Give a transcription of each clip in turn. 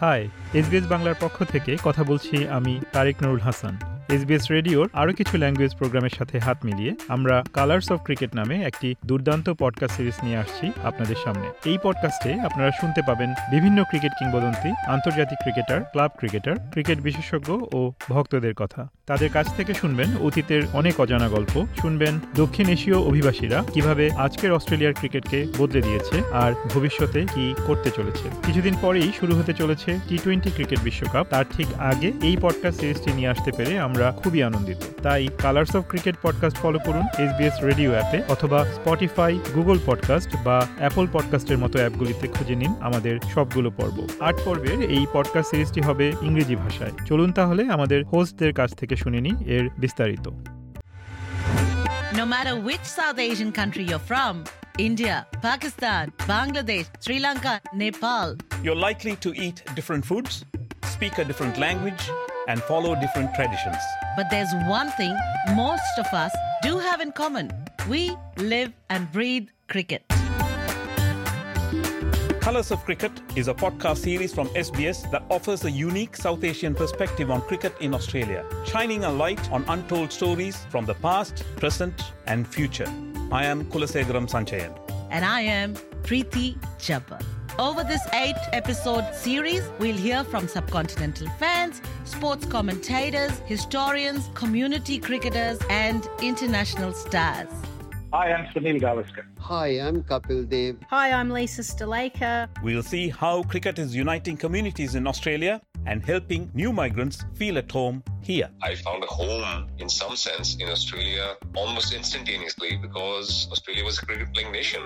High SBS বাংলার পক্ষ থেকে কথা বলছি আমি তারেক নুরুল হাসান। এসবিএস রেডিওর আরও কিছু ল্যাঙ্গুয়েজ প্রোগ্রামের সাথে হাত মিলিয়ে আমরা কালার্স অফ ক্রিকেট নামে একটি দুর্দান্ত পডকাস্ট সিরিজ নিয়ে আসছি আপনাদের সামনে। এই পডকাস্টে আপনারা শুনতে পাবেন বিভিন্ন ক্রিকেট কিংবদন্তি, আন্তর্জাতিক ক্রিকেটার ক্লাব ক্রিকেটার ক্রিকেট বিশেষজ্ঞ ও ভক্তদের কথা। তাদের কাছ থেকে শুনবেন অতীতের অনেক অজানা গল্প, শুনবেন দক্ষিণ এশীয় অভিবাসীরা কীভাবে আজকের অস্ট্রেলিয়ার ক্রিকেটকে বদলে দিয়েছে আর ভবিষ্যতে কি করতে চলেছে। কিছুদিন পরেই শুরু হতে চলেছে টি টোয়েন্টি ক্রিকেট বিশ্বকাপ। তার ঠিক আগে এই পডকাস্ট সিরিজটি নিয়ে আসতে পেরে আমরা খুবই আনন্দিত। তাই colours of cricket podcast follow করুন এসবিএস রেডিও অ্যাপে অথবা স্পটিফাই গুগল পডকাস্ট বা অ্যাপল পডকাস্টের মতো অ্যাপগুলিতে খুঁজে নিন আমাদের সবগুলো পর্ব। আট পর্বের এই পডকাস্ট সিরিজটি হবে ইংরেজি ভাষায়। চলুন তাহলে আমাদের হোস্টদের কাছ থেকে শুনে নিই এর বিস্তারিত। No matter which South Asian country you're from, India, Pakistan, Bangladesh, Sri Lanka, Nepal, You're likely to eat different foods, speak a different language, and follow different traditions. but there's one thing most of us do have in common. We live and breathe cricket. Colors of Cricket is a podcast series from SBS that offers a unique South Asian perspective on cricket in Australia, shining a light on untold stories from the past, present, and future. I am Kulasegaram Sanchayan. And I am Preeti Jabbar. Over this eight episode series, we'll hear from subcontinental fans, sports commentators, historians, community cricketers, and international stars. Hi, I'm Sunil Gavaskar. Hi, I'm Kapil Dev. Hi, I'm Lisa Sthalekar. We'll see how cricket is uniting communities in Australia and helping new migrants feel at home here. I found a home in some sense in Australia almost instantaneously because Australia was a cricket playing nation.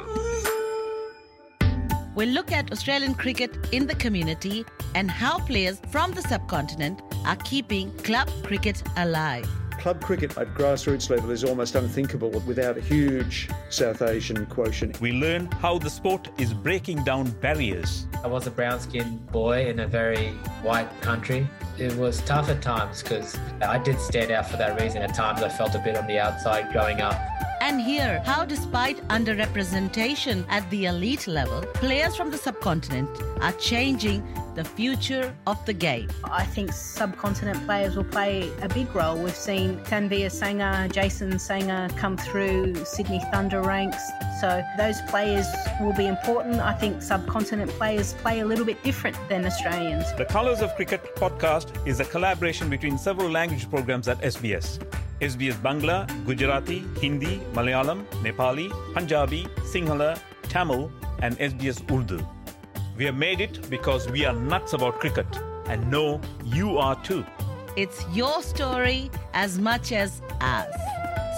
We'll look at Australian cricket in the community and how players from the subcontinent are keeping club cricket alive. Club cricket at grassroots level is almost unthinkable without a huge South Asian quotient. We learn how the sport is breaking down barriers. I was a brown skinned boy in a very white country. It was tough at times because I did stand out for that reason. At times I felt a bit on the outside growing up. And hear how, despite underrepresentation at the elite level, players from the subcontinent are changing the future of the game. I think subcontinent players will play a big role. We've seen Tanveer Sangha, Jason Sangha come through Sydney Thunder ranks. So those players will be important. I think subcontinent players play a little bit different than Australians. The Colors of Cricket podcast is a collaboration between several language programs at SBS. SBS Bangla, Gujarati, Hindi, Malayalam, Nepali, Punjabi, Sinhala, Tamil, and SBS Urdu. We have made it because we are nuts about cricket and know you are too. It's your story as much as ours.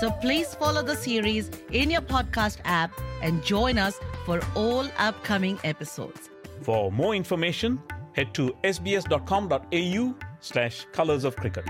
So please follow the series in your podcast app and join us for all upcoming episodes. For more information, head to sbs.com.au slash colors of cricket.